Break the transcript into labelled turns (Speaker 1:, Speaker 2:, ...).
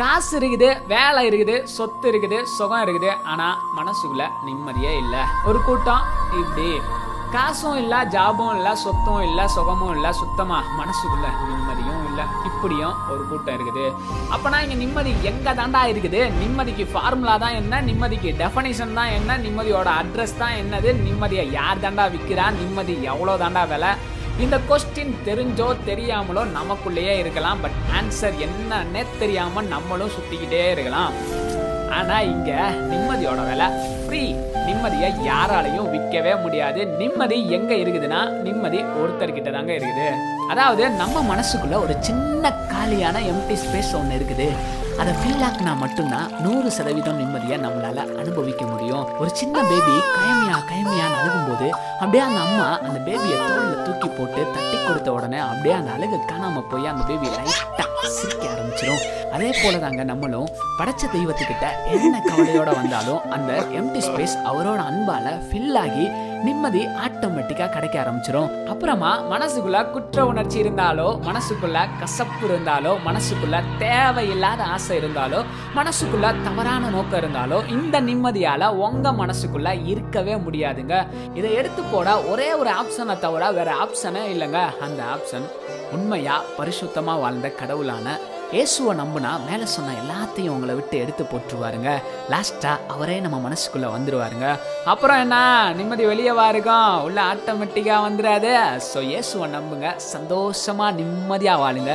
Speaker 1: காசு இருக்குது வேலை இருக்குது சொத்து இருக்குது சுகம் இருக்குது ஆனா மனசுக்குள்ள நிம்மதியே இல்லை. ஒரு கூட்டம் இப்படி. காசும் இல்ல ஜாபும் இல்ல சொத்தும் இல்ல சுகமும் இல்ல சுத்தமா மனசுக்குள்ள நிம்மதியும் இல்ல. இப்படியும் ஒரு கூட்டம் இருக்குது. அப்பனா இங்க நிம்மதி எங்க தாண்டா இருக்குது? நிம்மதிக்கு ஃபார்முலா தான் என்ன? நிம்மதிக்கு டெஃபனிஷன் தான் என்ன? நிம்மதியோட அட்ரஸ் தான் என்னது? நிம்மதியை யார் தாண்டா விற்கிறா நிம்மதி எவ்வளோ தாண்டா விலை? இந்த கொஸ்டின் தெரிஞ்சோ தெரியாமலோ நமக்குள்ளேயே இருக்கலாம் பட் ஆன்சர் என்னன்னே தெரியாம நம்மளும் சுத்திக்கிட்டே இருக்கலாம். ஆனா இங்க நிம்மதியோட வேலை. ஃப்ரீ நிம்மதியை யாராலையும் விற்கவே முடியாது. நிம்மதி எங்க இருக்குதுன்னா நிம்மதி ஒருத்தர்கிட்ட தாங்க இருக்குது. அதாவது நம்ம மனசுக்குள்ள ஒரு சின்ன காலியான எம்டி ஸ்பேஸ் ஒன்று இருக்குது. அதை ஃபீல் ஆக்குனா மட்டும்தான் நூறு சதவீதம் நிம்மதியை நம்மளால அனுபவிக்க முடியும். ஒரு சின்ன பேபி கயமியா கயமியான்னு போது அப்படியே அந்த அம்மா அந்த பேபியை தோளில் தூக்கி போட்டு தட்டி கொடுத்த உடனே அப்படியே அந்த அழுகு காணாமல் போய் அந்த பேபி லைட்டாக சிரிக்க ஆரம்பிச்சிடும் அதே போல தாங்க நம்மளும் படைச்ச தெய்வத்துக்கிட்ட என்ன கவலையோட வந்தாலும் அந்த எம்டி ஸ்பேஸ் அவரோட அன்பால ஃபில் ஆகி நிம்மதி ஆட்டோமேட்டிக்கா கிடைக்க ஆரம்பிச்சிடும் அப்புறமா மனசுக்குள்ள குற்ற உணர்ச்சி இருந்தாலோ மனசுக்குள்ள கசப்பு இருந்தாலோ மனசுக்குள்ள தேவையில்லாத ஆசை இருந்தாலோ மனசுக்குள்ள தவறான நோக்கம் இருந்தாலோ இந்த நிம்மதியால உங்க மனசுக்குள்ள இருக்கவே முடியாதுங்க. இதை எடுத்து போட ஒரே ஒரு ஆப்ஷனை தவிர வேற ஆப்ஷனே இல்லைங்க. அந்த ஆப்ஷன் உண்மையா பரிசுத்தமா வாழ்ந்த கடவுளான இயேசுவை நம்புனா மேலே சொன்ன எல்லாத்தையும் உங்களை விட்டு எடுத்து போட்டுருவாருங்க. லாஸ்ட்டாக அவரே நம்ம மனசுக்குள்ளே வந்துடுவாருங்க அப்புறம் என்ன? நிம்மதி வெளியே வாருக்கும் உள்ள ஆட்டோமேட்டிக்காக வந்துடாது ஸோ இயேசுவை நம்புங்க. சந்தோஷமாக நிம்மதியாக வாழுங்க.